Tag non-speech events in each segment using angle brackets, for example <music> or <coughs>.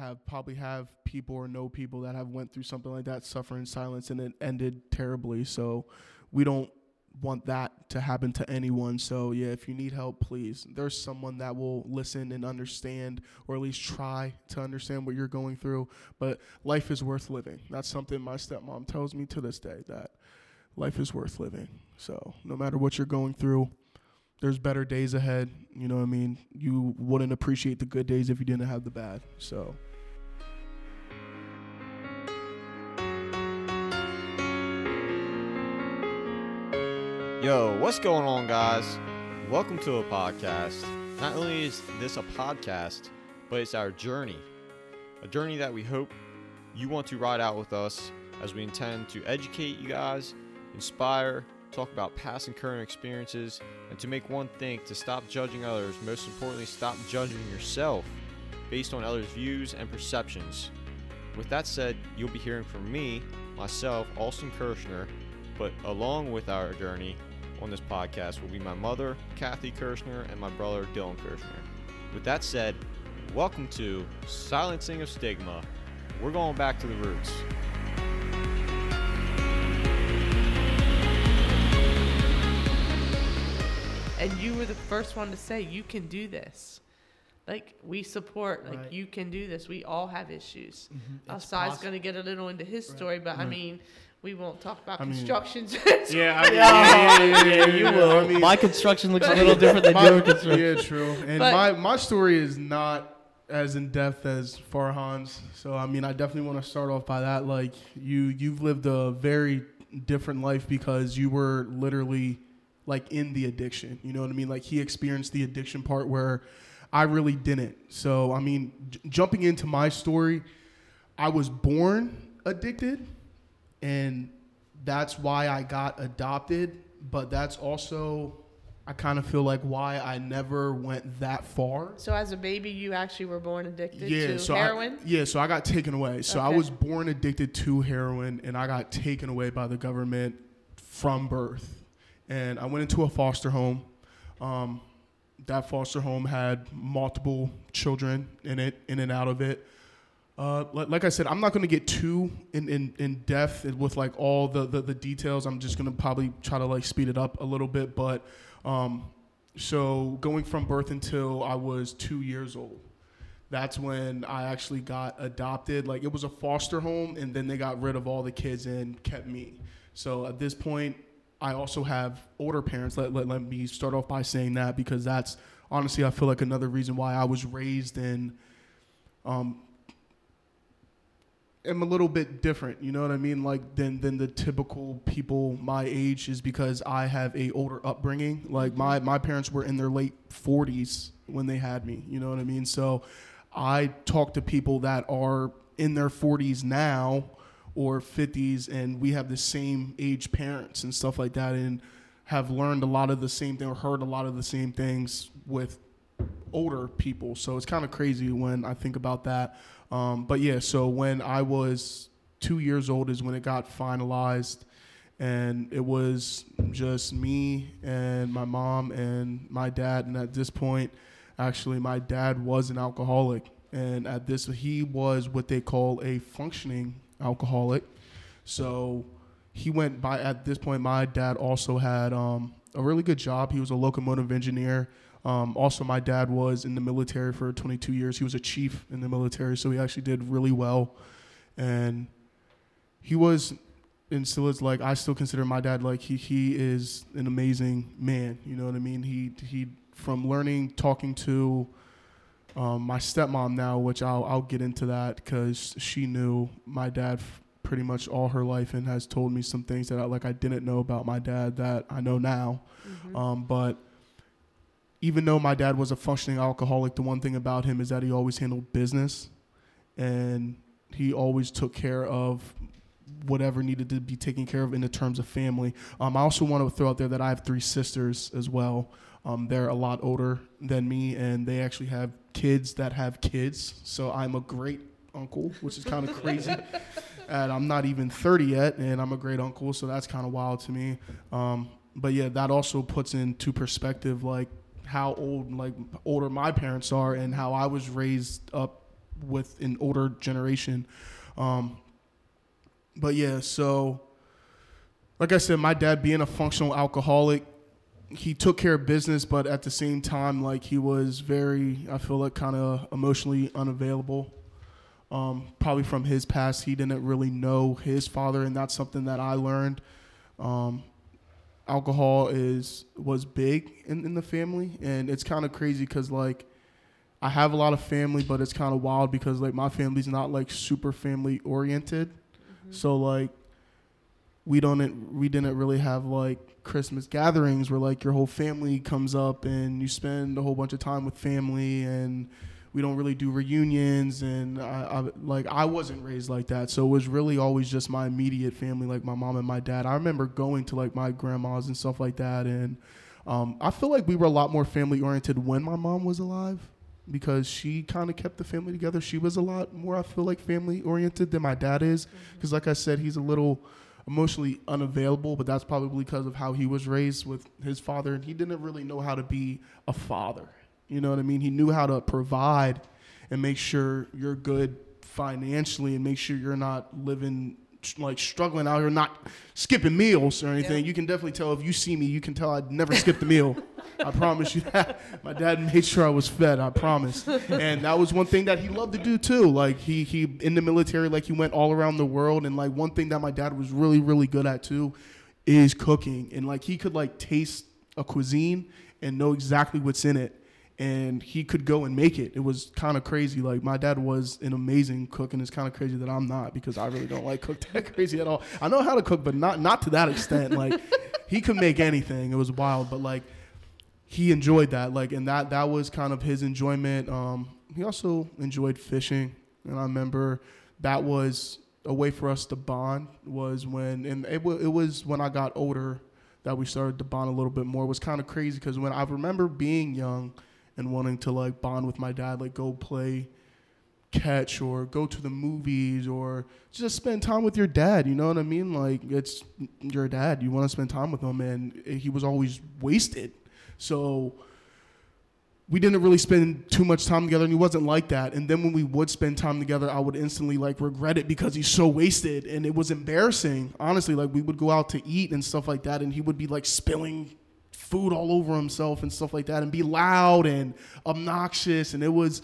have probably have people or know people that have went through something like that, suffer in silence, and it ended terribly. So we don't want that to happen to anyone. So yeah, if you need help, please. There's someone that will listen and understand, or at least try to understand what you're going through. But life is worth living. That's something my stepmom tells me to this day that life is worth living. So no matter what you're going through, there's better days ahead. You know what I mean? You wouldn't appreciate the good days if you didn't have the bad. So Yo, what's going on, guys? Welcome to a podcast. Not only is this a podcast, but it's our journey. A journey that we hope you want to ride out with us as we intend to educate you guys, inspire, talk about past and current experiences, and to make one thing to stop judging others. Most importantly, stop judging yourself based on others' views and perceptions. With that said, you'll be hearing from me, myself, Alston Kirshner, but along with our journey on this podcast will be my mother, Kathy Kirshner, and my brother, Dylan Kirshner. With that said, welcome to Silencing of Stigma. We're going back to the roots. and you were the first one to say you can do this. Like we support, like Right. you can do this. We all have issues. Mm-hmm. It's Outside's possi- going to get a little into his Right. story, but I mean, we won't talk about I mean- constructions. <laughs> yeah, I, yeah, yeah, yeah, yeah, you will. I mean, My construction looks a little <laughs> different than my- your construction. yeah, true. And But- my my story is not as in depth as Farhan's. So I mean, I definitely want to start off by that. Like you, you've lived a very different life because you were literally like in the addiction. You know what I mean? Like he experienced the addiction part where I really didn't. So I mean, j- jumping into my story, I was born addicted, and that's why I got adopted. But that's also, I kind of feel like why I never went that far. so as a baby, you actually were born addicted Yeah, to so heroin. I, yeah, so I got taken away. So I was born addicted to heroin, and I got taken away by the government from birth. And I went into a foster home. Um, that foster home had multiple children in it, in and out of it. Uh, like, like I said, I'm not going to get too in, in, in depth with like all the, the, the details. I'm just going to probably try to like speed it up a little bit. But um, so going from birth until I was two years old, that's when I actually got adopted. Like it was a foster home, and then they got rid of all the kids and kept me. So at this point, I also have older parents. Let, let, let me start off by saying that because that's honestly, I feel like another reason why I was raised in. Um, am a little bit different, you know what I mean? Like than than the typical people my age is because I have a older upbringing. Like my my parents were in their late 40s when they had me, you know what I mean? So I talk to people that are in their 40s now or 50s and we have the same age parents and stuff like that and have learned a lot of the same thing or heard a lot of the same things with older people. So it's kind of crazy when I think about that. Um, but yeah, so when I was two years old is when it got finalized, and it was just me and my mom and my dad. And at this point, actually, my dad was an alcoholic, and at this, he was what they call a functioning alcoholic. So he went by at this point. My dad also had um, a really good job. He was a locomotive engineer. Um, also, my dad was in the military for 22 years. He was a chief in the military, so he actually did really well. And he was, and still is like I still consider my dad like he he is an amazing man. You know what I mean? He he from learning talking to um, my stepmom now, which I'll I'll get into that because she knew my dad f- pretty much all her life and has told me some things that I, like I didn't know about my dad that I know now. Mhm. Um, but even though my dad was a functioning alcoholic, the one thing about him is that he always handled business and he always took care of whatever needed to be taken care of in the terms of family. Um, I also want to throw out there that I have three sisters as well. Um, they're a lot older than me, and they actually have kids that have kids. So I'm a great uncle, which is kind of <laughs> crazy. and I'm not even 30 yet, and I'm a great uncle, so that's kind of wild to me. Um, but yeah, that also puts into perspective like how old like older my parents are and how I was raised up with an older generation. Um, but yeah, so like I said, my dad being a functional alcoholic, he took care of business, but at the same time, like he was very, I feel like, kind of emotionally unavailable. Um, probably from his past, he didn't really know his father, and that's something that I learned. Um, alcohol is was big in, in the family, and it's kind of crazy because like I have a lot of family, but it's kind of wild because like my family's not like super family oriented, so like we don't we didn't really have like Christmas gatherings where like your whole family comes up and you spend a whole bunch of time with family and we don't really do reunions and I, I like I wasn't raised like that. So it was really always just my immediate family like my mom and my dad. I remember going to like my grandma's and stuff like that and um, I feel like we were a lot more family oriented when my mom was alive because she kind of kept the family together. She was a lot more I feel like family oriented than my dad is. Because like I said he's a little emotionally unavailable, but that's probably because of how he was raised with his father, and he didn't really know how to be a father. You know what I mean? He knew how to provide and make sure you're good financially, and make sure you're not living like struggling out here, not skipping meals or anything. Yeah. You can definitely tell if you see me, you can tell I'd never skipped a meal. I promise you that. My dad made sure I was fed. I promise. And that was one thing that he loved to do too. Like he he in the military, like he went all around the world. And like one thing that my dad was really really good at too, is cooking. And like he could like taste a cuisine and know exactly what's in it. And he could go and make it. It was kind of crazy. Like my dad was an amazing cook, and it's kind of crazy that I'm not because I really don't like cook <laughs> that crazy at all. I know how to cook, but not not to that extent. Like he could make anything. It was wild, but like he enjoyed that like and that that was kind of his enjoyment um he also enjoyed fishing and i remember that was a way for us to bond was when and it, wa- it was when i got older that we started to bond a little bit more it was kind of crazy because when i remember being young and wanting to like bond with my dad like go play catch or go to the movies or just spend time with your dad you know what i mean like it's your dad you want to spend time with him and he was always wasted so we didn't really spend too much time together and he wasn't like that. And then when we would spend time together, I would instantly like regret it because he's so wasted and it was embarrassing. Honestly, like we would go out to eat and stuff like that and he would be like spilling food all over himself and stuff like that and be loud and obnoxious and it was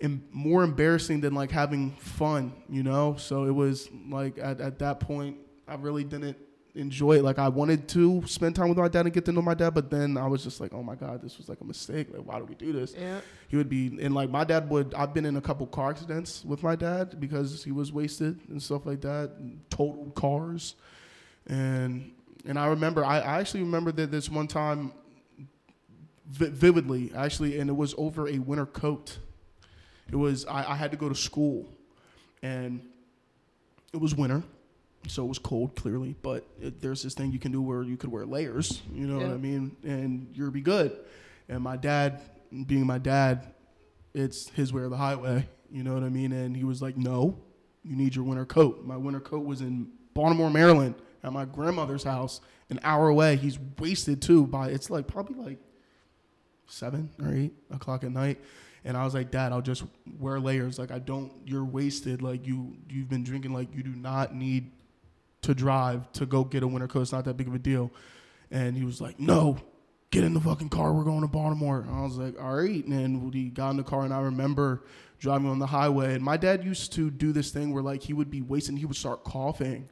em- more embarrassing than like having fun, you know? So it was like at, at that point I really didn't enjoy it. Like I wanted to spend time with my dad and get to know my dad, but then I was just like, oh my god, this was like a mistake. Like why do we do this? Yeah. He would be and like my dad would. I've been in a couple car accidents with my dad because he was wasted and stuff like that. Totaled cars, and and I remember I, I actually remember that this one time vi- vividly actually, and it was over a winter coat. It was I, I had to go to school, and it was winter so it was cold clearly but it, there's this thing you can do where you could wear layers you know what i mean? And you'll be good. And my dad being my dad it's his way or the highway you know what i mean? And he was like no you need your winter coat. My winter coat was in baltimore maryland at my grandmother's house an hour away he's wasted too by it's like probably like seven or eight o'clock at night and I was like, Dad, I'll just wear layers. Like I don't, you're wasted. Like you, you've been drinking. Like you do not need to drive to go get a winter coat. It's not that big of a deal. And he was like, No, get in the fucking car. We're going to Baltimore. And I was like, All right. And then we got in the car, and I remember driving on the highway. And my dad used to do this thing where like he would be wasting. He would start coughing,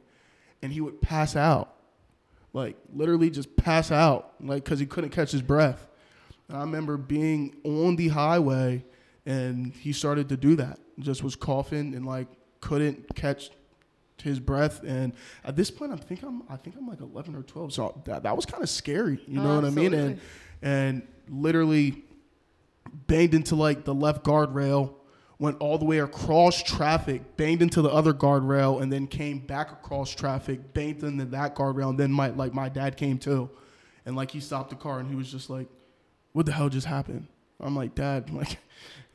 and he would pass out. Like literally just pass out, like because he couldn't catch his breath. And I remember being on the highway and he started to do that. Just was coughing and like couldn't catch his breath. And at this point, I think I'm I think I'm like 11 or 12. So that, that was kind of scary. You know Oh, what I mean? And and literally banged into like the left guardrail, went all the way across traffic, banged into the other guardrail, and then came back across traffic, banged into that guardrail, and then my like my dad came too, and like he stopped the car and he was just like, "What the hell just happened?" I'm like, "Dad, <laughs> like,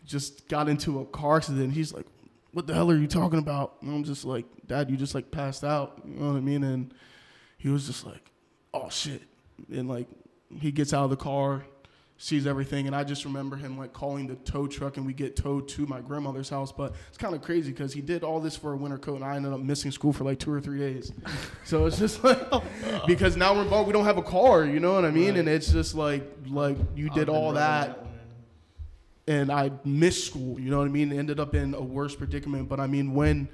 just got into a car accident." He's like, "What the hell are you talking about?" And I'm just like, "Dad, you just like passed out." You know what I mean? And he was just like, "Oh shit," and like he gets out of the car sees everything. And I just remember him like calling the tow truck, and we get towed to my grandmother's house. But it's kind of crazy because he did all this for a winter coat, and I ended up missing school for like two or three days. <laughs> so it's just like <laughs> because now we're involved, we don't have a car. You know what I mean? And it's just like like you did all that and I missed school. You know what I mean? Ended up in a worse predicament. But I mean, when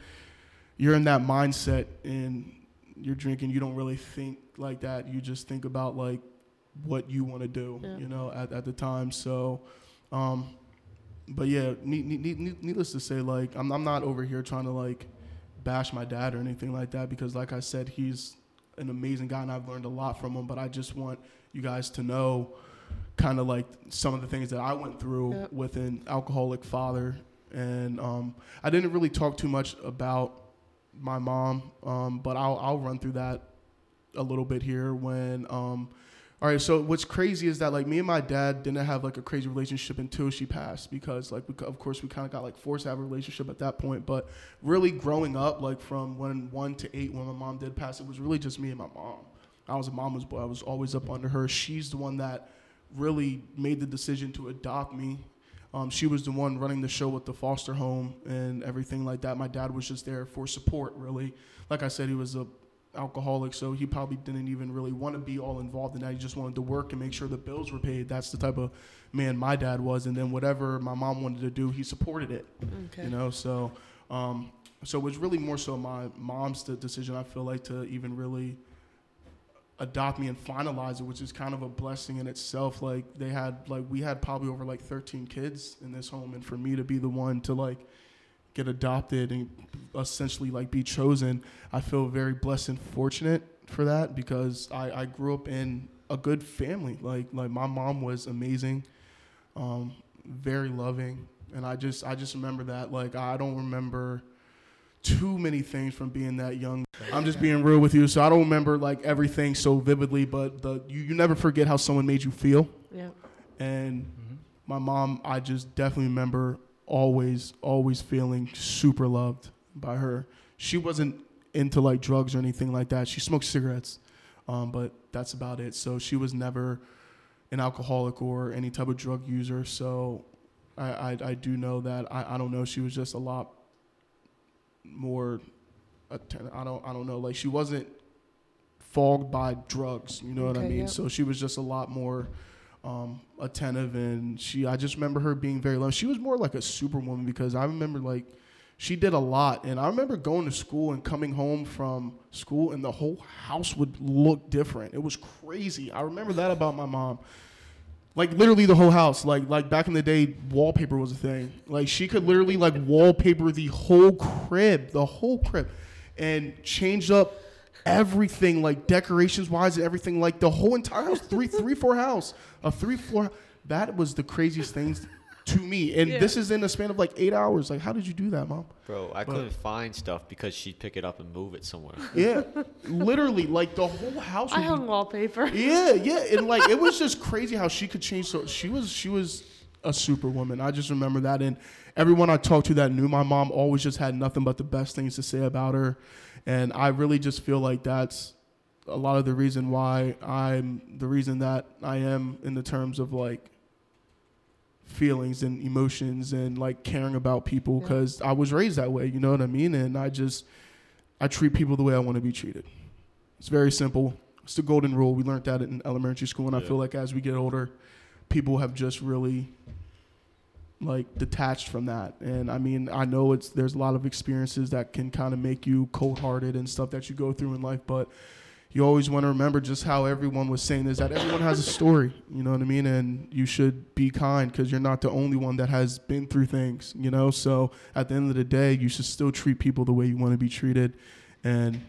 you're in that mindset and you're drinking, you don't really think like that. You just think about like what you want to do. Yeah. You know, at, at the time. So, um, but yeah, need, need, need, needless to say, like I'm I'm not over here trying to like bash my dad or anything like that because, like I said, he's an amazing guy and I've learned a lot from him. But I just want you guys to know kind of like some of the things that I went through Yep. with an alcoholic father. And um, I didn't really talk too much about my mom, um, but I'll, I'll run through that a little bit here. When, um, all right, so what's crazy is that like me and my dad didn't have like a crazy relationship until she passed because like we, of course we kind of got like forced to have a relationship at that point. But really growing up, like from when one to eight, when my mom did pass, it was really just me and my mom. I was a mama's boy. I was always up under her. She's the one that really made the decision to adopt me. Um, she was the one running the show with the foster home and everything like that. My dad was just there for support, really. Like I said, he was a alcoholic, so he probably didn't even really want to be all involved in that. He just wanted to work and make sure the bills were paid. That's the type of man my dad was. And then whatever my mom wanted to do, he supported it. Okay. You know, so um, so it was really more so my mom's de- decision. I feel like to even really adopt me and finalize it, which is kind of a blessing in itself. Like they had like we had probably over like 13 kids in this home, and for me to be the one to like get adopted and essentially like be chosen, I feel very blessed and fortunate for that because I, I grew up in a good family. Like like my mom was amazing, um, very loving, and I just I just remember that. Like I don't remember too many things from being that young. I'm just being real with you, so I don't remember like everything so vividly, but the you, you never forget how someone made you feel. Yeah. And my mom, I just definitely remember always, always feeling super loved by her. She wasn't into like drugs or anything like that. She smoked cigarettes, um, but that's about it. So she was never an alcoholic or any type of drug user. So I, I, I do know that. I, I don't know. She was just a lot more. atten- I don't I don't know. Like she wasn't fogged by drugs. You know what I mean? yep. So she was just a lot more um, attentive, and she. I just remember her being very loving. She was more like a superwoman because I remember like she did a lot, and I remember going to school and coming home from school, and the whole house would look different. It was crazy. I remember that about my mom. Like literally the whole house. Like like back in the day, wallpaper was a thing. Like she could literally like wallpaper the whole crib, the whole crib, and change up everything like decorations wise and everything. Like the whole entire house, three three house, a three floor. That was the craziest things to me. And Yeah. this is in a span of like eight hours. Like how did you do that, mom? Bro, I But- couldn't find stuff because she'd pick it up and move it somewhere. <laughs> Yeah, literally like the whole house. I would be hung wallpaper. <laughs> Yeah, yeah, and like it was just crazy how she could change. So she was she was a superwoman. I just remember that, and everyone I talked to that knew my mom always just had nothing but the best things to say about her, and I really just feel like that's a lot of the reason why I'm the reason that I am in the terms of like feelings and emotions and like caring about people Yeah. because I was raised that way. You know what I mean? And I just I treat people the way I want to be treated. It's very simple. It's the golden rule. We learned that in elementary school, and I feel like as we get older, people have just really like detached from that. And I mean, I know it's there's a lot of experiences that can kind of make you cold-hearted and stuff that you go through in life, but you always want to remember just how everyone was saying is that everyone has a story, you know what I mean? And you should be kind because you're not the only one that has been through things, you know? So at the end of the day, you should still treat people the way you want to be treated. And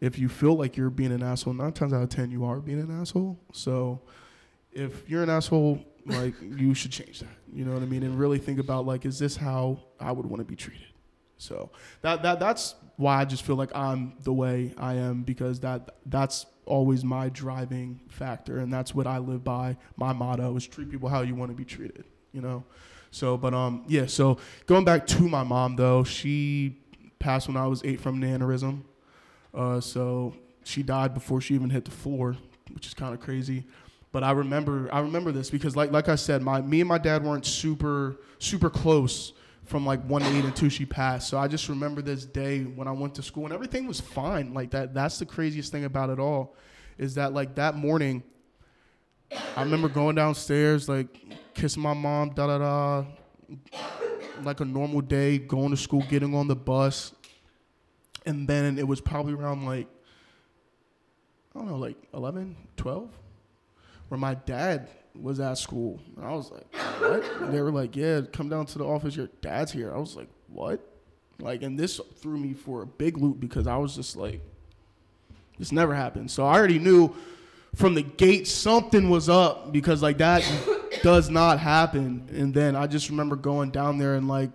if you feel like you're being an asshole, nine times out of 10, you are being an asshole. So if you're an asshole, like you should change that, you know what I mean? And really think about like, is this how I would want to be treated? So that, that, that's why I just feel like I'm the way I am because that that's always my driving factor and that's what I live by. My motto is treat people how you want to be treated, you know. So, but um, yeah. So going back to my mom though, she passed when I was eight from an aneurysm. Uh, so she died before she even hit the floor, which is kind of crazy. But I remember I remember this because like like I said, my me and my dad weren't super super close from like one to eight until she passed. So I just remember this day when I went to school and everything was fine. Like that that's the craziest thing about it all is that like that morning I remember going downstairs, like kissing my mom, da da da, like a normal day, going to school, getting on the bus, and then it was probably around like I don't know, like 11, 12, where my dad was at school. And I was like, what? They were like, yeah, come down to the office. Your dad's here. I was like, what? Like, and this threw me for a big loop because I was just like, this never happened. So I already knew from the gate something was up because like that does not happen. And then I just remember going down there and like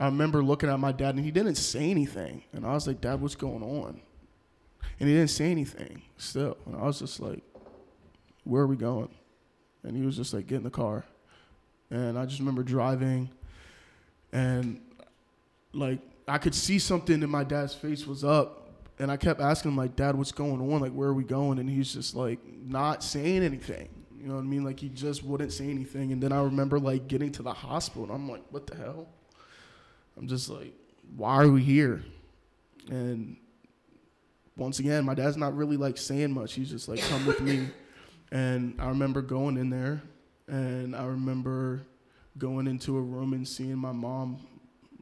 I remember looking at my dad and he didn't say anything. And I was like, Dad, what's going on? And he didn't say anything still. And I was just like, Where are we going? And he was just like, Get in the car. And I just remember driving and like I could see something in my dad's face was up and I kept asking him like, "Dad, what's going on? Like, where are we going?" And he's just like not saying anything. You know what I mean? Like he just wouldn't say anything. And then I remember like getting to the hospital, and I'm like, "What the hell?" I'm just like, "Why are we here?" And once again, my dad's not really like saying much. He's just like, "Come with me." And I remember going in there, and I remember going into a room and seeing my mom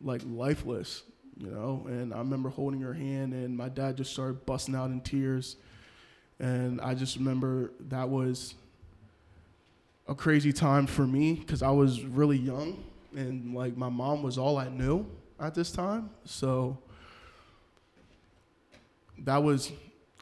like lifeless you know. And I remember holding her hand, and my dad just started busting out in tears. And I just remember that was a crazy time for me because I was really young, and like my mom was all I knew at this time. So that was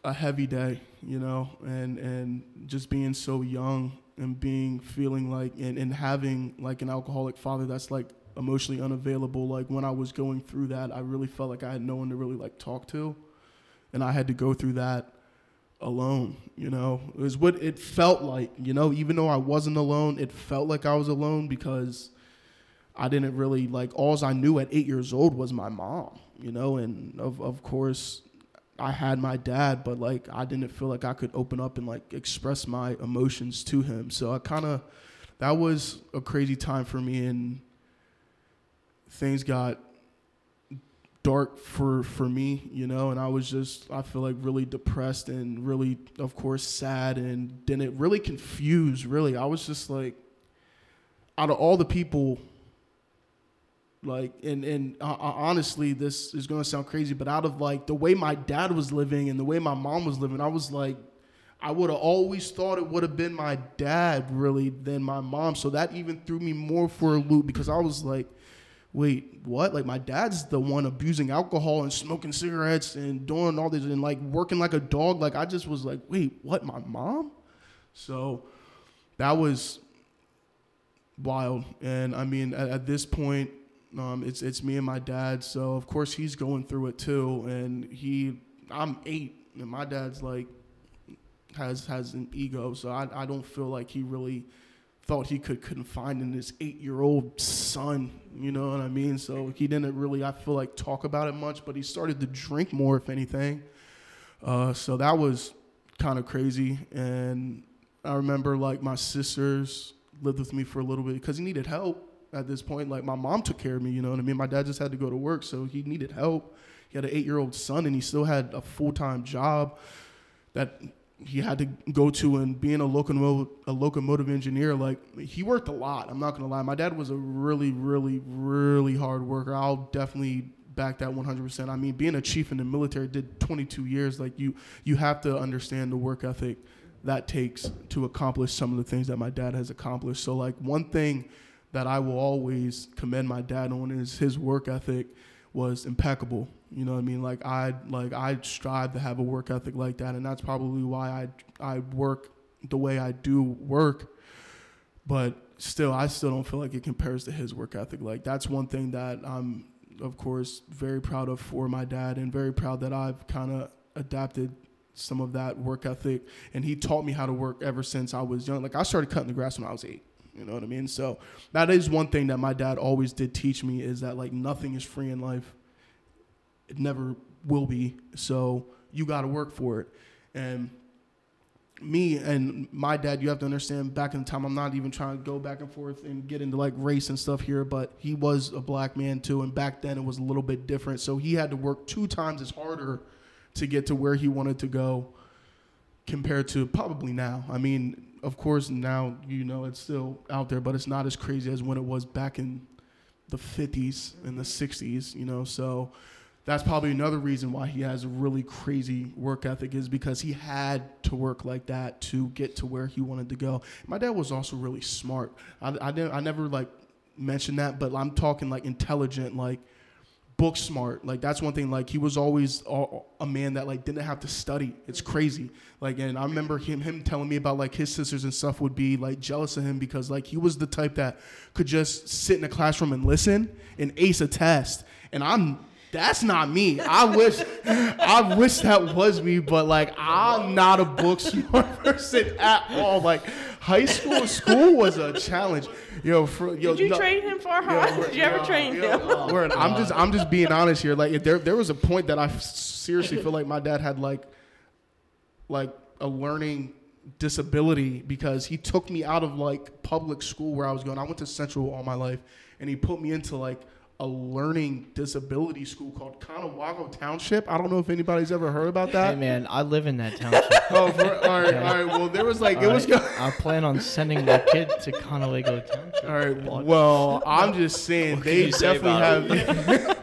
a heavy day, you know, and and just being so young and being feeling like and, and having like an alcoholic father that's like emotionally unavailable. Like when I was going through that, I really felt like I had no one to really like talk to, and I had to go through that alone. You know, it was what it felt like. You know, even though I wasn't alone, it felt like I was alone because I didn't really like. All I knew at eight years old was my mom. You know, and of of course. I had my dad, but like I didn't feel like I could open up and like express my emotions to him. So I kind of that was a crazy time for me and things got dark for for me, you know, and I was just I feel like really depressed and really of course sad and then it really confused really. I was just like out of all the people like and and uh, honestly this is going to sound crazy but out of like the way my dad was living and the way my mom was living I was like I would have always thought it would have been my dad really than my mom so that even threw me more for a loop because I was like wait, what? Like my dad's the one abusing alcohol and smoking cigarettes and doing all this and like working like a dog. Like I just was like, wait, what? My mom? So that was wild. And I mean, at, at this point, um, it's it's me and my dad. So of course he's going through it too. And he, I'm eight, and my dad's like has has an ego. So I I don't feel like he really thought he could confine in his eight year old son. You know what I mean? So he didn't really, I feel like, talk about it much, but he started to drink more, if anything. Uh, so that was kind of crazy. And I remember like my sisters lived with me for a little bit because he needed help at this point. Like my mom took care of me, you know what I mean? My dad just had to go to work, so he needed help. He had an eight year old son and he still had a full time job that he had to go to and being a locomotive a locomotive engineer like he worked a lot i'm not gonna lie my dad was a really really really hard worker i'll definitely back that 100% i mean being a chief in the military did 22 years like you you have to understand the work ethic that takes to accomplish some of the things that my dad has accomplished so like one thing that i will always commend my dad on is his work ethic was impeccable you know what I mean? Like I like I strive to have a work ethic like that, and that's probably why I I work the way I do work. But still, I still don't feel like it compares to his work ethic. Like that's one thing that I'm, of course, very proud of for my dad, and very proud that I've kind of adapted some of that work ethic. And he taught me how to work ever since I was young. Like I started cutting the grass when I was eight. You know what I mean? So that is one thing that my dad always did teach me is that like nothing is free in life it never will be. So you got to work for it. And me and my dad, you have to understand back in the time, I'm not even trying to go back and forth and get into like race and stuff here, but he was a black man too. And back then it was a little bit different. So he had to work two times as harder to get to where he wanted to go compared to probably now. I mean, of course, now, you know, it's still out there, but it's not as crazy as when it was back in the 50s and the 60s, you know. So that's probably another reason why he has a really crazy work ethic is because he had to work like that to get to where he wanted to go. My dad was also really smart. I, I, didn't, I never like mentioned that, but I'm talking like intelligent, like book smart. Like that's one thing. Like he was always a, a man that like didn't have to study. It's crazy. Like and I remember him him telling me about like his sisters and stuff would be like jealous of him because like he was the type that could just sit in a classroom and listen and ace a test. And I'm that's not me. I wish I wish that was me, but like I'm not a book <laughs> smart person at all. Like high school school was a challenge. Yo, for, yo, Did you no- train him for Yo, hard? Did you ever yo, train yo, him? word. I'm just I'm just being honest here. Like if there there was a point that I seriously feel like my dad had like like a learning disability because he took me out of like public school where I was going. I went to Central all my life, and he put me into like a learning disability school called Conewago Township. I don't know if anybody's ever heard about that. Hey man, I live in that township. <laughs> Oh, for, all right, all right. Well, there was like it was. All right, I plan on sending my kid to Conewago Township. All right. Well, I'm just saying they you say definitely have.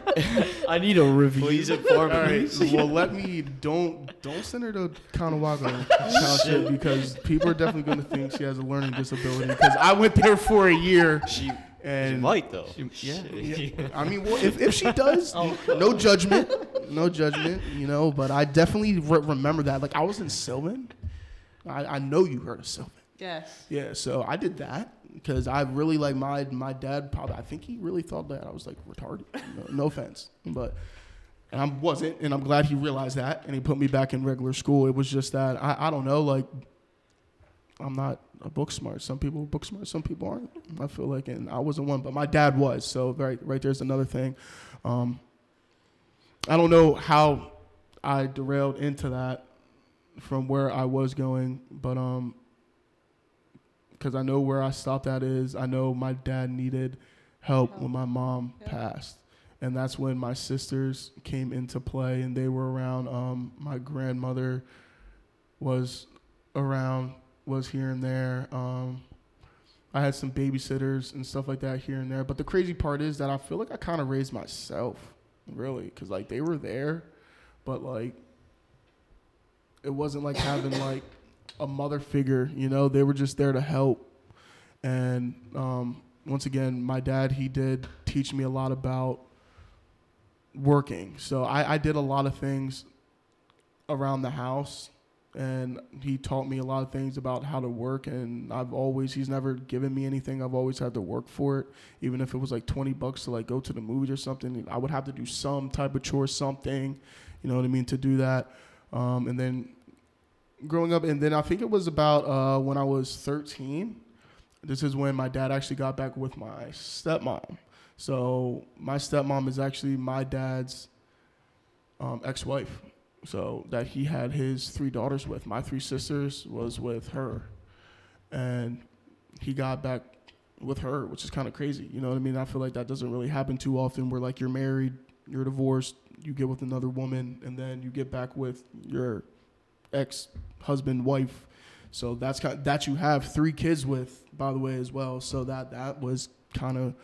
<laughs> I need a review. Please inform All me. right. Well, let me don't don't send her to Conewago <laughs> Township because people are definitely going to think she has a learning disability. Because I went there for a year She, she and might though. yeah. Shit. <laughs> I mean, well, if, if she does, <laughs> no judgment, no judgment, you know. But I definitely re- remember that. Like I was in Sylvan. I, I know you heard of Sylvan. Yes. Yeah, so I did that because I really like my my dad. Probably, I think he really thought that I was like retarded. No, no offense, but and I wasn't, and I'm glad he realized that, and he put me back in regular school. It was just that I I don't know, like I'm not a book smart. Some people are book smart, some people aren't. I feel like, and I wasn't one, but my dad was. So right right there's another thing. Um, I don't know how I derailed into that from where I was going, but um because I know where I stopped at is I know my dad needed help when my mom Yeah. passed. And that's when my sisters came into play and they were around. Um, my grandmother was around, was here and there. Um, I had some babysitters and stuff like that here and there. But the crazy part is that I feel like I kind of raised myself, really, because like they were there, but like it wasn't like having <coughs> like a mother figure. You know, they were just there to help. And um, once again, my dad he did teach me a lot about working. So I, I did a lot of things around the house and he taught me a lot of things about how to work and I've always he's never given me anything. I've always had to work for it. Even if it was like 20 bucks to like go to the movies or something I would have to do some type of chore something you know what I mean to do that. Um, and then growing up and then I think it was about uh, when I was 13 this is when my dad actually got back with my stepmom. So my stepmom is actually my dad's um, ex-wife so that he had his three daughters with. My three sisters was with her, and he got back with her, which is kind of crazy. You know what I mean? I feel like that doesn't really happen too often. Where like you're married, you're divorced, you get with another woman, and then you get back with your ex-husband, wife. So that's kind of, that you have three kids with, by the way, as well. So that that was kind of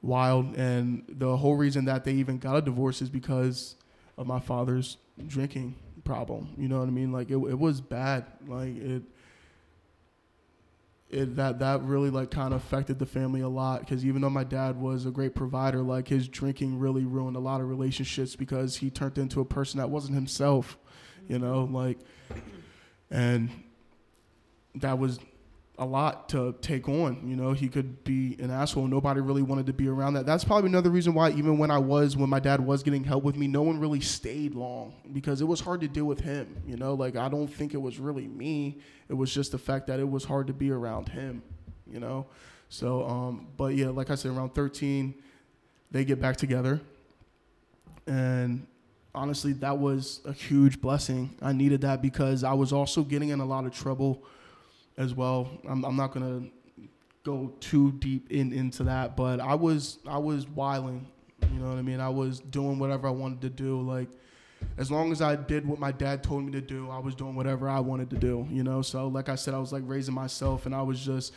wild, and the whole reason that they even got a divorce is because of my father's drinking problem. You know what I mean? Like it, it was bad. Like it, it that that really like kind of affected the family a lot because even though my dad was a great provider, like his drinking really ruined a lot of relationships because he turned into a person that wasn't himself. You know, like, and that was a lot to take on. You know, he could be an asshole. Nobody really wanted to be around that. That's probably another reason why, even when I was, when my dad was getting help with me, no one really stayed long because it was hard to deal with him. You know, like I don't think it was really me. It was just the fact that it was hard to be around him. You know, so um, but yeah, like I said, around 13, they get back together, and honestly, that was a huge blessing. I needed that because I was also getting in a lot of trouble as well. I'm, I'm not gonna go too deep in into that, but I was I was wiling. You know what I mean? I was doing whatever I wanted to do. Like as long as I did what my dad told me to do, I was doing whatever I wanted to do. You know, so like I said, I was like raising myself, and I was just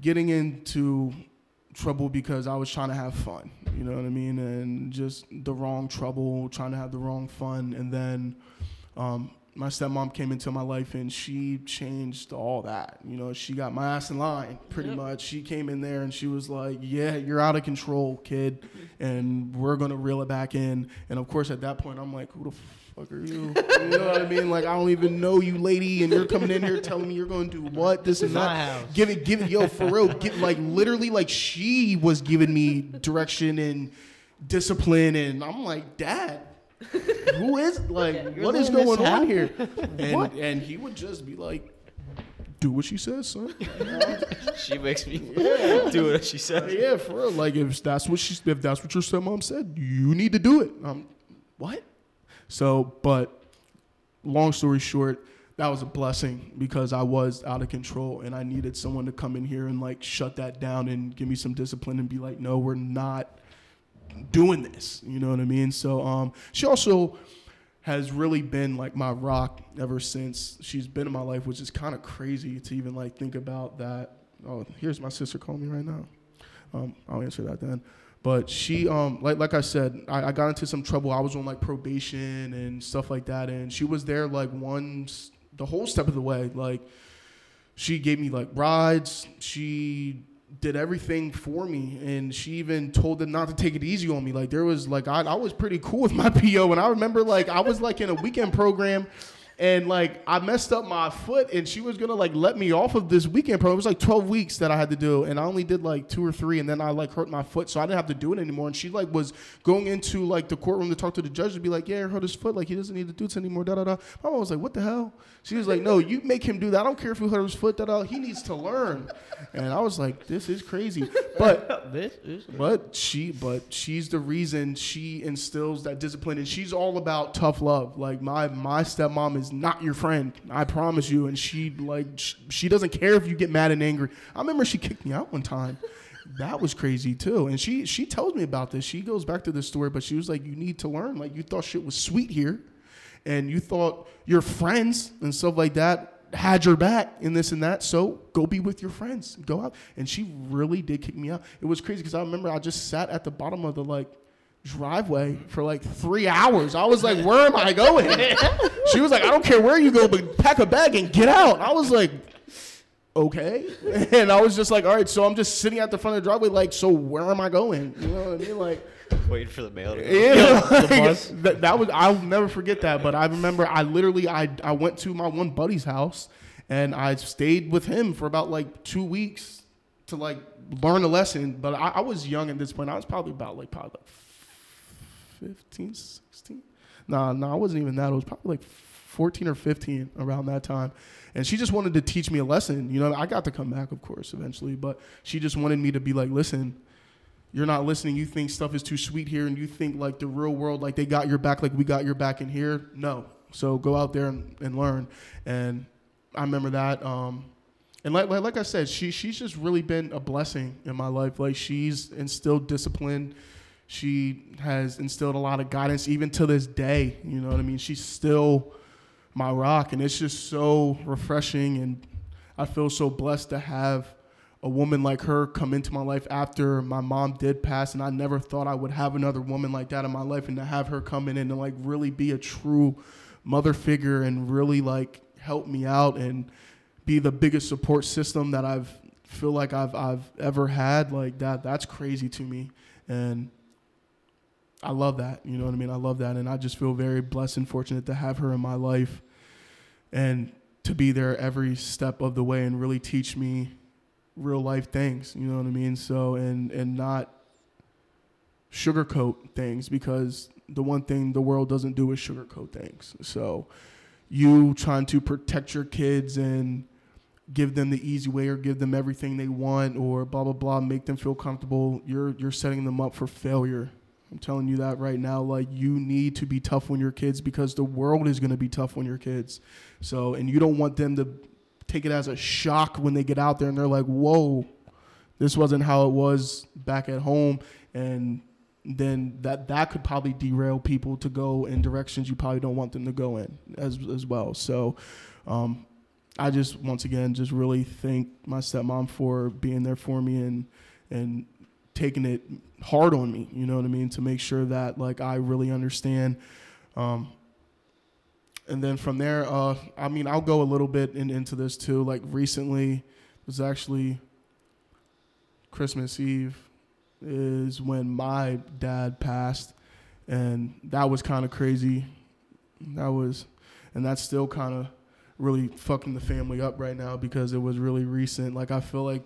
getting into trouble because I was trying to have fun. You know what I mean? And just the wrong trouble, trying to have the wrong fun, and then. Um, my stepmom came into my life and she changed all that. You know, she got my ass in line pretty Yep. much. She came in there and she was like, "Yeah, you're out of control, kid, and we're gonna reel it back in." And of course, at that point, I'm like, "Who the fuck are you?" You know what I mean? Like, I don't even know you, lady, and you're coming in here telling me you're gonna do what, this and My that. house. Give it, give it, yo, for real. Give, like, literally, like she was giving me direction and discipline, and I'm like, Dad. <laughs> Who is like You're what is going on happen? here? <laughs> And and he would just be like, "Do what she says, son." <laughs> she makes me do what she says. yeah, for real. Like if that's what she, if that's what your stepmom said, you need to do it. Um, what? So, but long story short, that was a blessing because I was out of control and I needed someone to come in here and like shut that down and give me some discipline and be like, no, we're not doing this. You know what I mean? So, um, she also has really been like my rock ever since she's been in my life, which is kind of crazy to even like think about that. Oh, here's my sister calling me right now. Um, I'll answer that then. But she, um, like like I said, I, I got into some trouble. I was on like probation and stuff like that, and she was there like one, the whole step of the way. Like she gave me like rides. She did everything for me, and she even told them not to take it easy on me. Like there was like I, I was pretty cool with my <laughs> PO, and I remember like I was like in a weekend program. And like I messed up my foot, and she was gonna like let me off of this weekend program. It was like twelve weeks that I had to do, and I only did like two or three, and then I like hurt my foot, so I didn't have to do it anymore. And she like was going into like the courtroom to talk to the judge to be like, "Yeah, I hurt his foot, like he doesn't need to do this anymore." Da da da. My mom was like, "What the hell?" She was like, "No, you make him do that. I don't care if he hurt his foot. Da all He needs to learn." And I was like, "This is crazy," but <laughs> This is but she, but she's the reason she instills that discipline, and she's all about tough love. Like my my stepmom is not your friend, I promise you. And she like sh- she doesn't care if you get mad and angry. I remember she kicked me out one time. That was crazy too. And she she tells me about this. She goes back to this story, but she was like, "You need to learn. Like you thought shit was sweet here, and you thought your friends and stuff like that." had your back in this and that so go be with your friends. Go out. And she really did kick me out. It was crazy because i remember i just sat at the bottom of the like driveway for like three hours. I was like where am i going? <laughs> She was like i don't care where you go but pack a bag and get out. I was like okay. <laughs> And i was just like all right so i'm just sitting at the front of the driveway like so where am i going? You know what i mean? Like <laughs> Waiting for the mail to go. yeah, the like, bus. That, that was I'll never forget that. But I remember I literally I I went to my one buddy's house and I stayed with him for about like two weeks to like learn a lesson. But I, I was young at this point. I was probably about like probably like 15, 16. Nah, nah, I wasn't even that. It was probably like 14 or 15 around that time. And she just wanted to teach me a lesson. You know, I got to come back, of course, eventually. But she just wanted me to be like, listen, you're not listening. You think stuff is too sweet here, and you think like the real world, like they got your back, like we got your back in here. No. So go out there and, and learn. And I remember that. Um, and like, like like I said, she she's just really been a blessing in my life. Like she's instilled discipline. She has instilled a lot of guidance, even to this day. You know what I mean? She's still my rock, and it's just so refreshing. And I feel so blessed to have a woman like her come into my life after my mom did pass and I never thought I would have another woman like that in my life and to have her come in and like really be a true mother figure and really like help me out and be the biggest support system that I've feel like I've I've ever had like that that's crazy to me. And I love that you know what I mean? I love that and I just feel very blessed and fortunate to have her in my life and to be there every step of the way and really teach me real life things, you know what I mean? So and and not sugarcoat things because the one thing the world doesn't do is sugarcoat things. So you trying to protect your kids and give them the easy way or give them everything they want or blah blah blah make them feel comfortable, you're you're setting them up for failure. I'm telling you that right now. Like, you need to be tough on your kids because the world is going to be tough on your kids. So, and you don't want them to take it as a shock when they get out there and they're like, whoa, this wasn't how it was back at home. And then that that could probably derail people to go in directions you probably don't want them to go in as as well. So, um, I just once again just really thank my stepmom for being there for me and and taking it hard on me. You know what I mean to make sure that like I really understand. Um, and then from there, uh, I mean, I'll go a little bit in, into this too. Like recently, it was actually Christmas Eve is when my dad passed, and that was kind of crazy. That was, and that's still kind of really fucking the family up right now because it was really recent. Like I feel like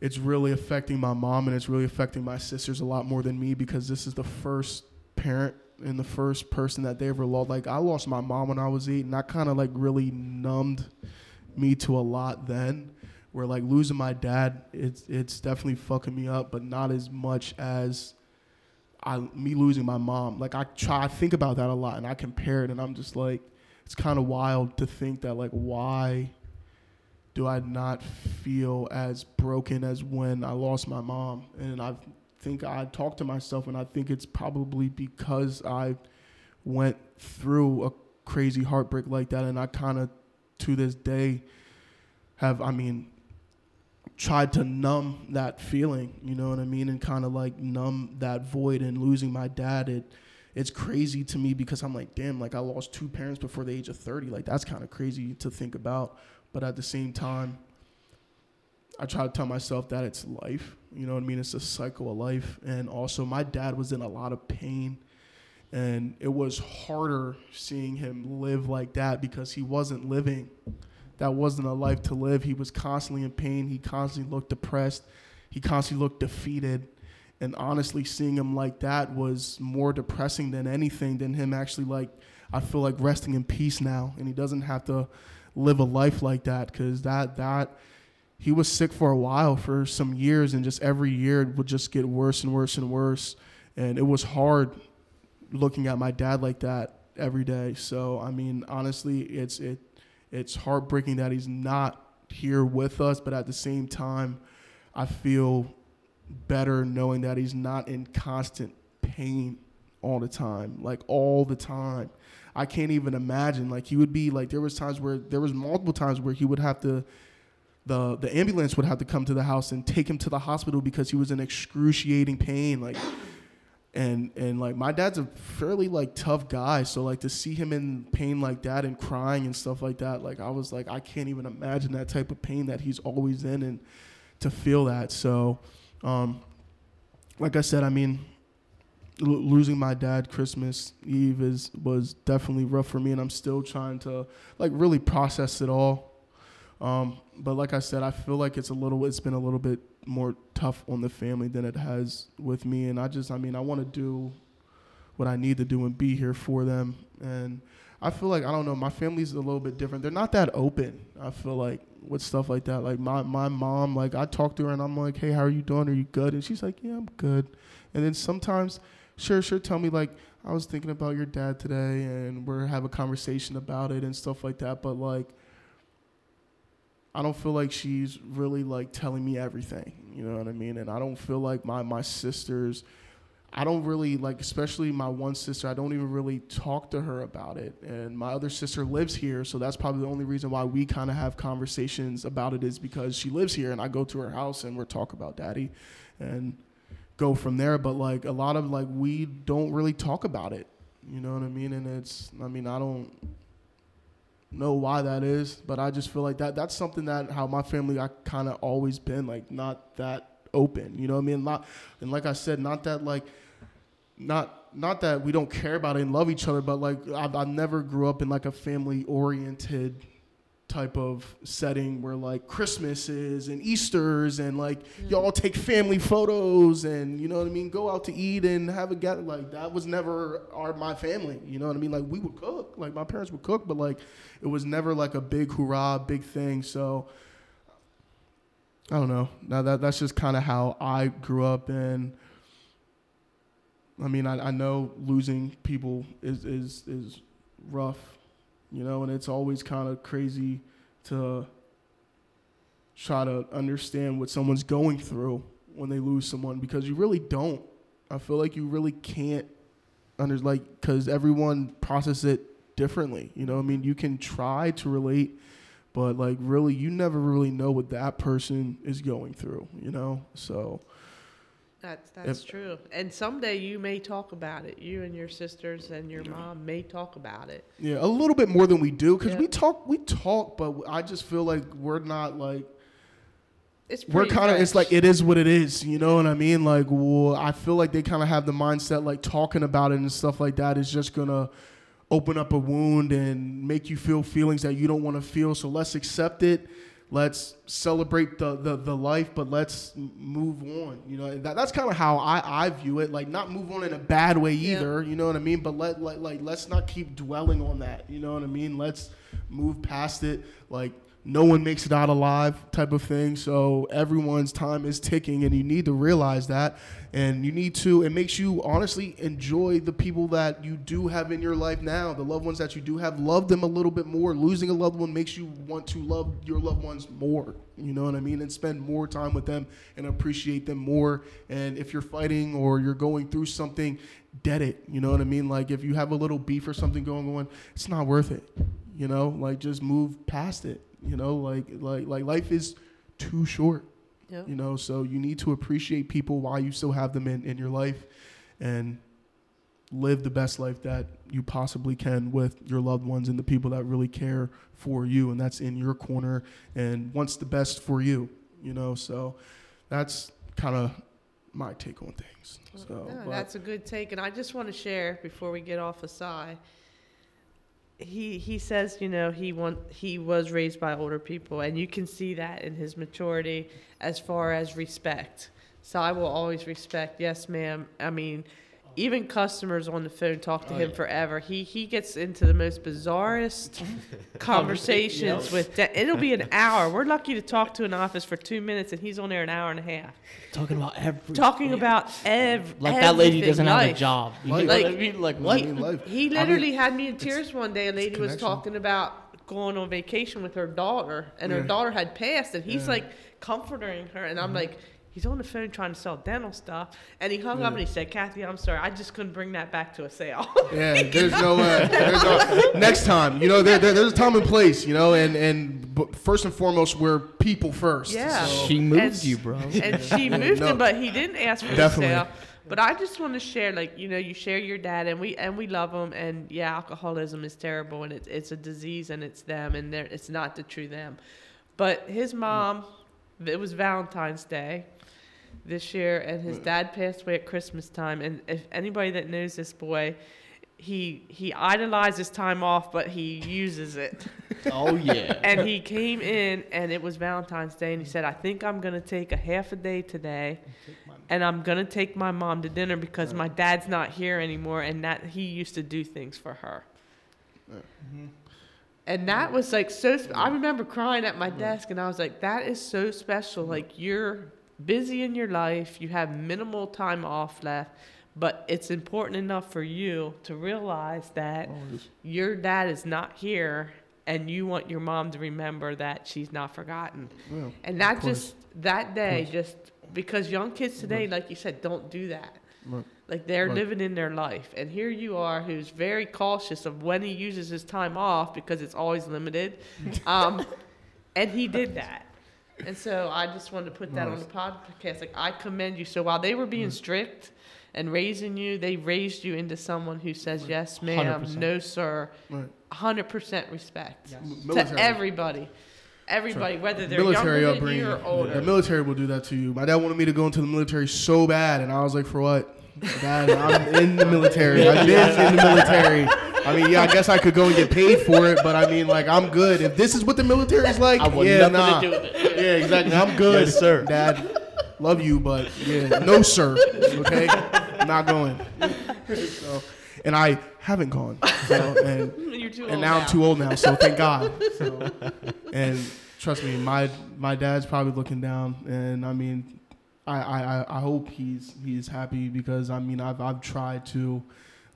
it's really affecting my mom and it's really affecting my sisters a lot more than me because this is the first parent and the first person that they ever lost. Like I lost my mom when I was eight, and that kind of like really numbed me to a lot then. Where like losing my dad, it's it's definitely fucking me up, but not as much as I me losing my mom. Like I try, I think about that a lot, and I compare it, and I'm just like, it's kind of wild to think that like why do I not feel as broken as when I lost my mom? And I think I talk to myself, and I think it's probably because I went through a crazy heartbreak like that, and I kind of to this day have, I mean, tried to numb that feeling, you know what I mean, and kind of like numb that void. And losing my dad, it it's crazy to me because I'm like, damn, like I lost two parents before the age of 30. Like that's kind of crazy to think about. But at the same time, I try to tell myself that it's life. You know what I mean? It's a cycle of life. And also, my dad was in a lot of pain. And it was harder seeing him live like that because he wasn't living. That wasn't a life to live. He was constantly in pain. He constantly looked depressed. He constantly looked defeated. And honestly, seeing him like that was more depressing than anything, than him actually, like, I feel like resting in peace now. And he doesn't have to live a life like that because that, that, he was sick for a while for some years and just every year it would just get worse and worse and worse. And it was hard looking at my dad like that every day. So i mean honestly it's it it's heartbreaking that he's not here with us but at the same time i feel better knowing that he's not in constant pain all the time like all the time. I can't even imagine like he would be like there was times where there was multiple times where he would have to the the ambulance would have to come to the house and take him to the hospital because he was in excruciating pain like and and like my dad's a fairly like tough guy so like to see him in pain like that and crying and stuff like that like i was like i can't even imagine that type of pain that he's always in and to feel that so um like i said i mean l- losing my dad christmas eve is was definitely rough for me and i'm still trying to like really process it all um, but like I said, I feel like it's a little, it's been a little bit more tough on the family than it has with me. And I just, I mean, I want to do what I need to do and be here for them. And I feel like I don't know, my family's a little bit different. They're not that open. I feel like with stuff like that. Like my my mom, like I talk to her and I'm like, hey, how are you doing? Are you good? And she's like, yeah, I'm good. And then sometimes, sure, sure, tell me like I was thinking about your dad today, and we're have a conversation about it and stuff like that. But like I don't feel like she's really like telling me everything. You know what I mean? And I don't feel like my my sisters. I don't really like, especially my one sister. I don't even really talk to her about it. And my other sister lives here, so that's probably the only reason why we kind of have conversations about it is because she lives here, and I go to her house and we're talk about daddy, and go from there. But like a lot of like we don't really talk about it. You know what I mean? And it's, I mean, I don't know why that is, but I just feel like that that's something that how my family I kind of always been like not that open. You know what I mean? Not and like I said, not that like not not that we don't care about it and love each other, but like I, I never grew up in like a family oriented type of setting where like Christmas is and Easter's and like mm. y'all take family photos and you know what I mean, go out to eat and have a get like that was never our my family. You know what I mean? Like we would cook, like my parents would cook, but like it was never like a big hurrah, big thing. So I don't know. Now that that's just kind of how I grew up and I mean, I, I know losing people is is is rough, you know, and it's always kind of crazy to try to understand what someone's going through when they lose someone because you really don't. I feel like you really can't under like because everyone processes it differently. You know, I mean, you can try to relate, but like really, you never really know what that person is going through. You know, so That's that's true. And someday you may talk about it. You and your sisters and your mom may talk about it. yeah, a little bit more than we do because Yeah. we talk, we talk, but I just feel like we're not like It's we're pretty kind of it's fresh. like it is what it is you know what i mean like well, i feel like they kind of have the mindset like talking about it and stuff like that is just gonna open up a wound and make you feel feelings that you don't want to feel so let's accept it let's celebrate the, the, the life but let's move on you know? That, that's kind of how I, I view it like not move on in a bad way Yeah. either you know what i mean? But let, let like let's not keep dwelling on that you know what i mean? Let's move past it like no one makes it out alive type of thing. So everyone's time is ticking and you need to realize that. And you need to it makes you honestly enjoy the people that you do have in your life now the loved ones that you do have. Love them a little bit more. Losing a loved one makes you want to love your loved ones more you know what i mean? And spend more time with them and appreciate them more. And if you're fighting or you're going through something dead it you know what i mean? Like if you have a little beef or something going on it's not worth it you know? Like just move past it you know like like like life is too short Yep. you know so you need to appreciate people while you still have them in, in your life and live the best life that you possibly can with your loved ones and the people that really care for you and that's in your corner and wants the best for you you know so that's kind of my take on things so No, that's a good take, and I just want to share before we get off aside. He he says, you know, he want he was raised by older people, and you can see that in his maturity as far as respect. So I will always respect. Yes, ma'am. I mean, even customers on the phone talk to Oh, him yeah. forever. He he gets into the most bizarrest <laughs> conversations with. De- it'll be an <laughs> hour. We're lucky to talk to an office for two minutes, and he's on there an hour and a half Talking about every. talking about ev- Like that lady doesn't have a job. You Life. know what I Like- mean? Like what? mean, life. He I mean, literally had me in tears one day. A lady was talking about going on vacation with her daughter, and her daughter had passed, and he's Yeah. Mm-hmm. like comforting her, and I'm like. He's on the phone trying to sell dental stuff, and he hung up and he said, "Kathy, I'm sorry, I just couldn't bring that back to a sale." <laughs> Yeah, there's no way. There's no, next time, you know, there, there, there's a time and place, you know, and and but first and foremost, we're people first. Yeah. So, She moved And- you, bro. and she <laughs> moved No. him, but he didn't ask for Definitely. the sale. But I just want to share, like you know, you share your dad, and we and we love him, and yeah, alcoholism is terrible, and it's it's a disease, and it's them, and it's not the true them. But his mom, it was Valentine's Day this year, and his dad passed away at Christmas time. And if anybody that knows this boy, he he idolizes time off, but he uses it. <laughs> oh yeah. and he came in and it was Valentine's Day and he said, I think I'm gonna take a half a day today and I'm gonna take my mom to dinner because my dad's not here anymore and that he used to do things for her. Mm-hmm. And that was like so. Sp- I remember crying at my desk, and I was like, "That is so special. Like you're busy in your life, you have minimal time off left, but it's important enough for you to realize that your dad is not here, and you want your mom to remember that she's not forgotten. yeah. And that course. just that day, just because young kids today, like you said, don't do that. Right. Like they're Right. living in their life, and here you are, who's very cautious of when he uses his time off because it's always limited, <laughs> um, and he did that. And so I just wanted to put that on the podcast. Like I commend you. So while they were being mm. strict and raising you, they raised you into someone who says yes, ma'am, 100%. no, sir, Right. hundred percent respect M- to everybody, everybody, whether they're military younger upbringing. than you or The military will do that to you. My dad wanted me to go into the military so bad, and I was like, for what? <laughs> Dad, I'm in the military. I've been in the military. I mean, yeah, I guess I could go and get paid for it, but I mean, like, I'm good. If this is what the military is like, I want yeah, nothing nah. to do with it. Yeah, exactly. I'm good, Yes, sir. Dad, love you, but yeah, no, sir. Okay, not going. So, and I haven't gone. So, and <laughs> You're too and old now I'm too old now, so thank God. <laughs> So, and trust me, my my dad's probably looking down, and I mean, I, I, I- I hope he's he's happy because I mean I've I've tried to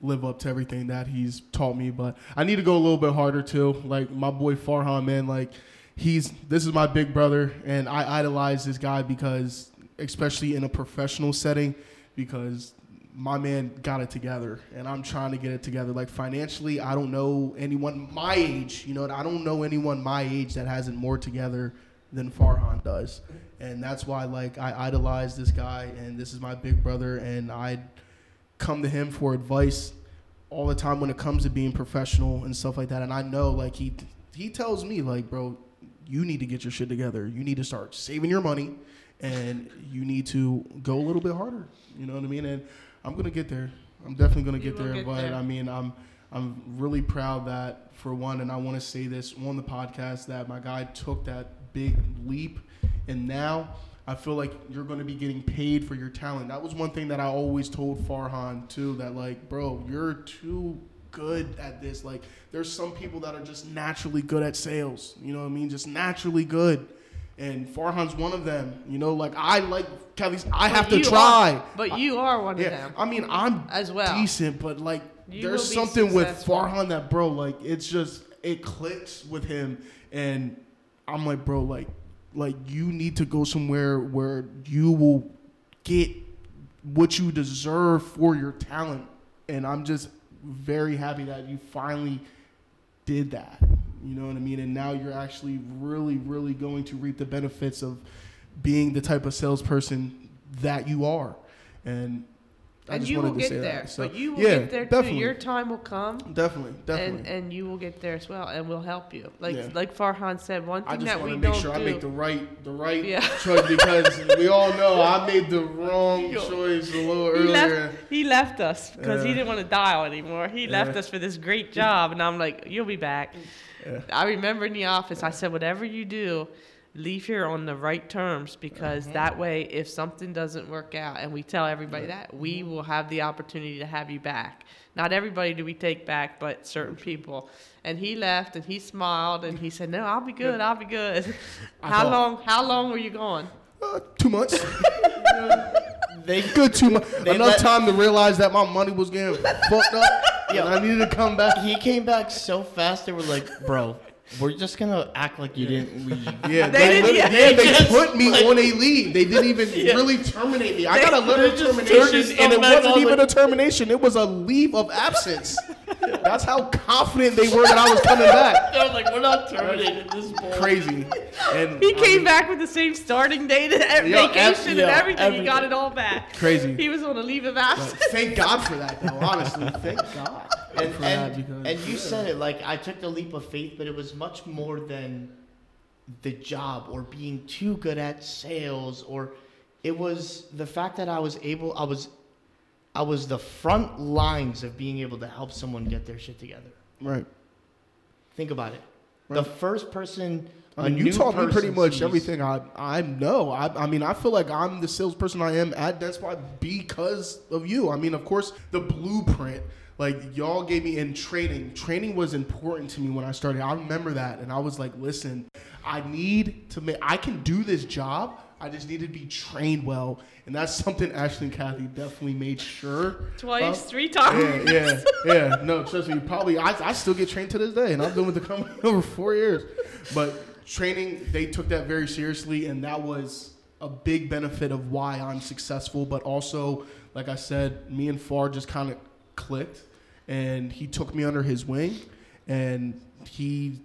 live up to everything that he's taught me, but I need to go a little bit harder too. Like my boy Farhan, man, like he's this is my big brother, and I idolize this guy because especially in a professional setting, because my man got it together, and I'm trying to get it together. Like financially, I don't know anyone my age. You know, I don't know anyone my age that has it more together than Farhan does, and that's why like I idolize this guy, and this is my big brother, and I come to him for advice all the time when it comes to being professional and stuff like that. And I know like he he tells me like, bro, you need to get your shit together. You need to start saving your money, and you need to go a little bit harder. You know what I mean? And I'm gonna get there. I'm definitely gonna get there. get but there. I mean, I'm I'm really proud that for one, and I want to say this on the podcast that my guy took that big leap, and now I feel like you're going to be getting paid for your talent. That was one thing that I always told Farhan too. That like, bro, you're too good at this. Like, there's some people that are just naturally good at sales. You know what I mean? Just naturally good. And Farhan's one of them. You know, like I like Kelly's. I But have to try. are- but you are one of Yeah, them I mean, I'm as well. decent, but like You there's something with. Farhan that bro, like it's just it clicks with him, and I'm like, bro, like like you need to go somewhere where you will get what you deserve for your talent, and I'm just very happy that you finally did that. You know what I mean? And now you're actually really, really going to reap the benefits of being the type of salesperson that you are. And I and just you will get there. that. So, but you will yeah, get there definitely, too. Your time will come. definitely, definitely. And, and you will get there as well, and we'll help you. Like Yeah. like Farhan said, one I thing just that want we to make don't sure do. I make the right, the right Yeah. choice because <laughs> we all know I made the wrong choice a little he earlier. left. He left us because he didn't want to dial anymore. He left us for this great job, and I'm like, "You'll be back." Yeah. I remember in the office, I said, "Whatever you do, leave here on the right terms because Uh-huh. that way, if something doesn't work out, and we tell everybody that, we will have the opportunity to have you back. Not everybody do we take back, but certain people." And he left, and he smiled, and he said, "No, I'll be good. I'll be good." <laughs> How thought- long? How long were you gone? Uh, two months. <laughs> They Good two months. Enough let- time to realize that my money was getting fucked up, <laughs> Yo. and I needed to come back. he came back so fast. They were like, "Bro, we're just gonna act like you didn't leave." <laughs> Yeah, They they, didn't- yeah, yeah, they just, put me like- on a leave. They didn't even <laughs> really terminate me. I got a letter of They just turned termination, and it stuff back. I wasn't even like- a termination. It was a leave of absence. That's how confident they were that I was coming back. <laughs> They're like, "We're not terminating this boy." Crazy. And He I came mean, back with the same starting date and ev- Yeah, vacation ev- and everything. everything. He got it all back. Crazy. He was on a leave of But absence. thank God for that, though. Honestly, thank God and, and, because and you said it like I took the leap of faith, but it was much more than the job or being too good at sales or it was the fact that I was able I was I was the front lines of being able to help someone get their shit together. right. Think about it. The first person I mean, you taught me pretty much sees- everything I I know. I, I mean, I feel like I'm the salesperson I am at Dent Spot because of you. I mean, of course, the blueprint, like y'all gave me in training. Training was important to me when I started. I remember that, and I was like, listen, I need to make. I can do this job. I just need to be trained well, and that's something Ashley and Kathy definitely made sure. Twice, of. three times. Yeah, yeah, yeah. No, trust me. Probably, I, I still get trained to this day, and I've been with the company <laughs> over four years. But training, they took that very seriously, and that was a big benefit of why I'm successful. But also, like I said, me and Far just kind of clicked, and he took me under his wing, and he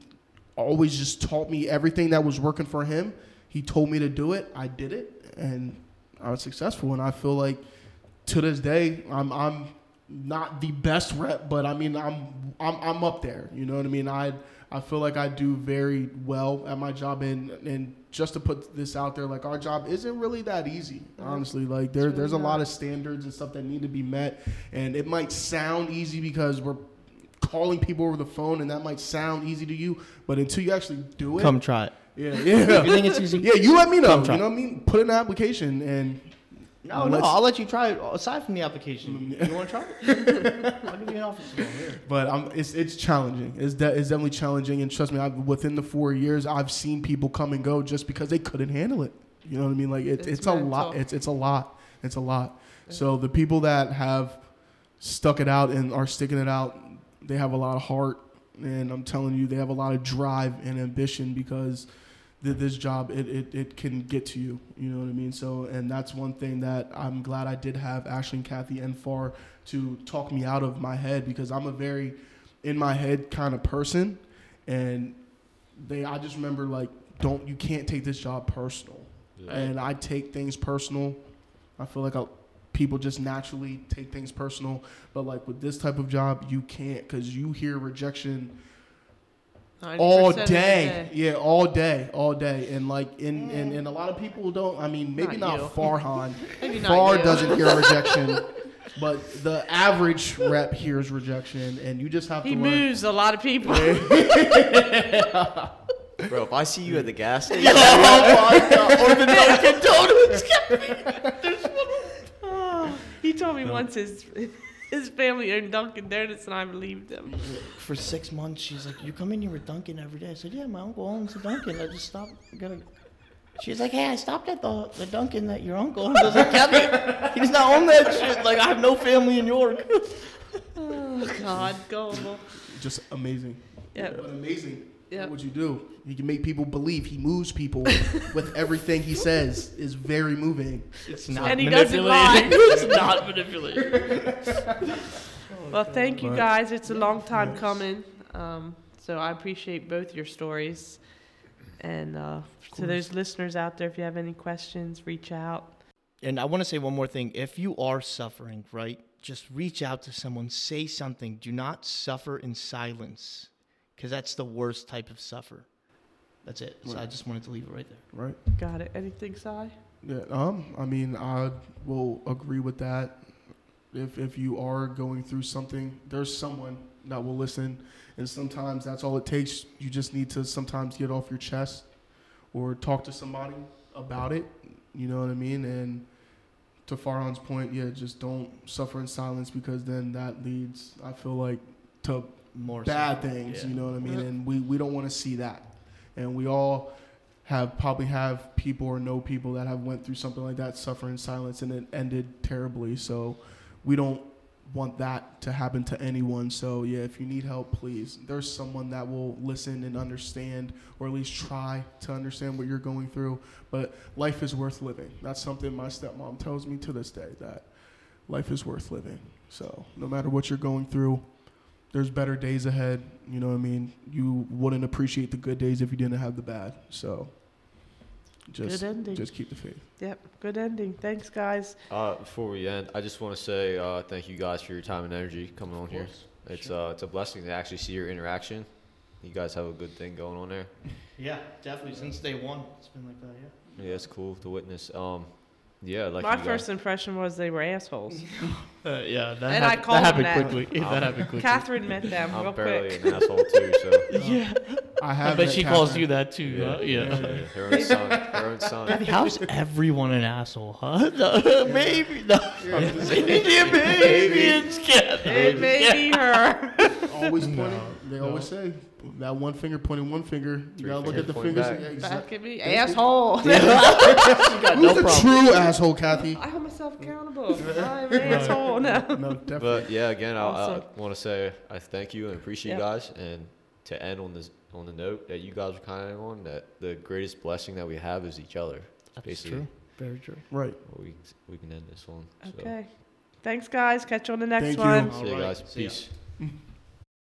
always just taught me everything that was working for him. He told me to do it. I did it, and I was successful. And I feel like to this day, I'm I'm not the best rep, but I mean I'm I'm I'm up there. You know what I mean? I I feel like I do very well at my job, and and just to put this out there, like our job isn't really that easy. Mm-hmm. Honestly, like there It's there's a lot of standards and stuff that need to be met, and it might sound easy because we're calling people over the phone, and that might sound easy to you, but until you actually do it, Come try it. yeah, If yeah. you think it's easy, <laughs> Yeah, you let me know. Come You know what I mean? Put in an application and No, no, I'll let you try it aside from the application. You want to try it? <laughs> I'll give you an. Go here. But um, it's it's challenging. It's, de- it's definitely challenging, and trust me, I've, within the four years, I've seen people come and go just because they couldn't handle it. You know what I mean? Like it, It's it's, a lot. It's it's a lot. It's a lot. So the people that have stuck it out and are sticking it out, they have a lot of heart, and I'm telling you, they have a lot of drive and ambition because th- this job it, it, it can get to you. You know what I mean? So and that's one thing that I'm glad I did have Ashley and Kathy and Far to talk me out of my head because I'm a very in my head kind of person, and they I just remember like don't you can't take this job personal and I take things personal. I feel like I, people just naturally take things personal, but like with this type of job, you can't because you hear rejection 90% all of the day. Yeah, all day, all day, and like in and, and a lot of people don't. I mean, maybe Not not. Farhan. <laughs> Maybe not Far you. doesn't hear <laughs> rejection, but the average rep hears rejection, and you just have He to learn. moves a lot of people. <laughs> Bro, if I see you at the gas station, oh my god! Or the Dunkin' Donuts. Oh, he told me once his his family owned Dunkin' Donuts, and I believed him. For six months, she's like, "You come in here with Dunkin' every day." I said, "Yeah, my uncle owns a Dunkin'. I just stopped. I gotta." She's like, "Hey, I stopped at the the Dunkin' that your uncle owns." I was like, "Kevin, he does not own that shit. Like, I have no family in York." Oh God, gullible. Just amazing. Yeah. But amazing. Yeah. What you do? He can make people believe. He moves people with <laughs> everything he says. is very moving. It's And he doesn't lie. <laughs> it's not manipulating. <laughs> Well, thank you guys. It's a long time Yes. coming. Um, so I appreciate both your stories. And uh, to those listeners out there, if you have any questions, reach out. And I want to say one more thing. If you are suffering, right, just reach out to someone, say something. Do not suffer in silence because that's the worst type of suffer. That's it. So I just wanted to leave it right there. Right. Got it. Anything, Si? Yeah. Um. I mean, I will agree with that. If if you are going through something, there's someone that will listen, and sometimes that's all it takes. You just need to sometimes get off your chest, or talk to somebody about it. You know what I mean? And to Farhan's point, yeah, just don't suffer in silence because then that leads, I feel like, to More bad suffering. things. Yeah. You know what I mean? Yep. And we, we don't want to see that. And we all have probably have people or know people that have went through something like that, suffer in silence, and it ended terribly. So we don't want that to happen to anyone. So yeah, if you need help, please. There's someone that will listen and understand, or at least try to understand what you're going through. But life is worth living. That's something my stepmom tells me to this day that life is worth living. So no matter what you're going through, there's better days ahead. You know what I mean? You wouldn't appreciate the good days if you didn't have the bad. So just Good ending. just keep the faith. Yep. Good ending. Thanks, guys. uh, before we end, I just want to say uh, thank you guys for your time and energy coming on here. It's uh, it's a blessing to actually see your interaction. You guys have a good thing going on there. Yeah, definitely. Since day one, it's been like that. Yeah. Yeah, it's cool to witness. Um, yeah, like My you guys- first impression was they were assholes. <laughs> <laughs> Uh, yeah, that, And I hap- called that him happened that. quickly. <laughs> that happened quickly. Catherine met them real I'm barely quick. an asshole too, so Yeah, I I have. bet met she calls Catherine. you that too. huh? Yeah. yeah, her own son, her own son. How's everyone an asshole, huh? No, maybe. No. yeah, maybe it's Catherine. It may be her. Always No, pointing. They no. always say that one finger pointing one finger. You Three gotta look at the fingers. back. Yeah, Back exactly. at me. Asshole. <laughs> She got <laughs> Who's no the problem. true asshole, Kathy? I hold myself accountable. <laughs> I'm an asshole now. No, definitely. But yeah, again, I, Awesome. I want to say I thank you and appreciate Yep. you guys. And to end on this on the note that you guys were kind of on, that the greatest blessing that we have is each other. That's basically true. Very true. right. what we we can end this on. So, Okay. Thanks, guys. Catch you on the next Thank you. one. see you Alright, guys. see ya. Peace.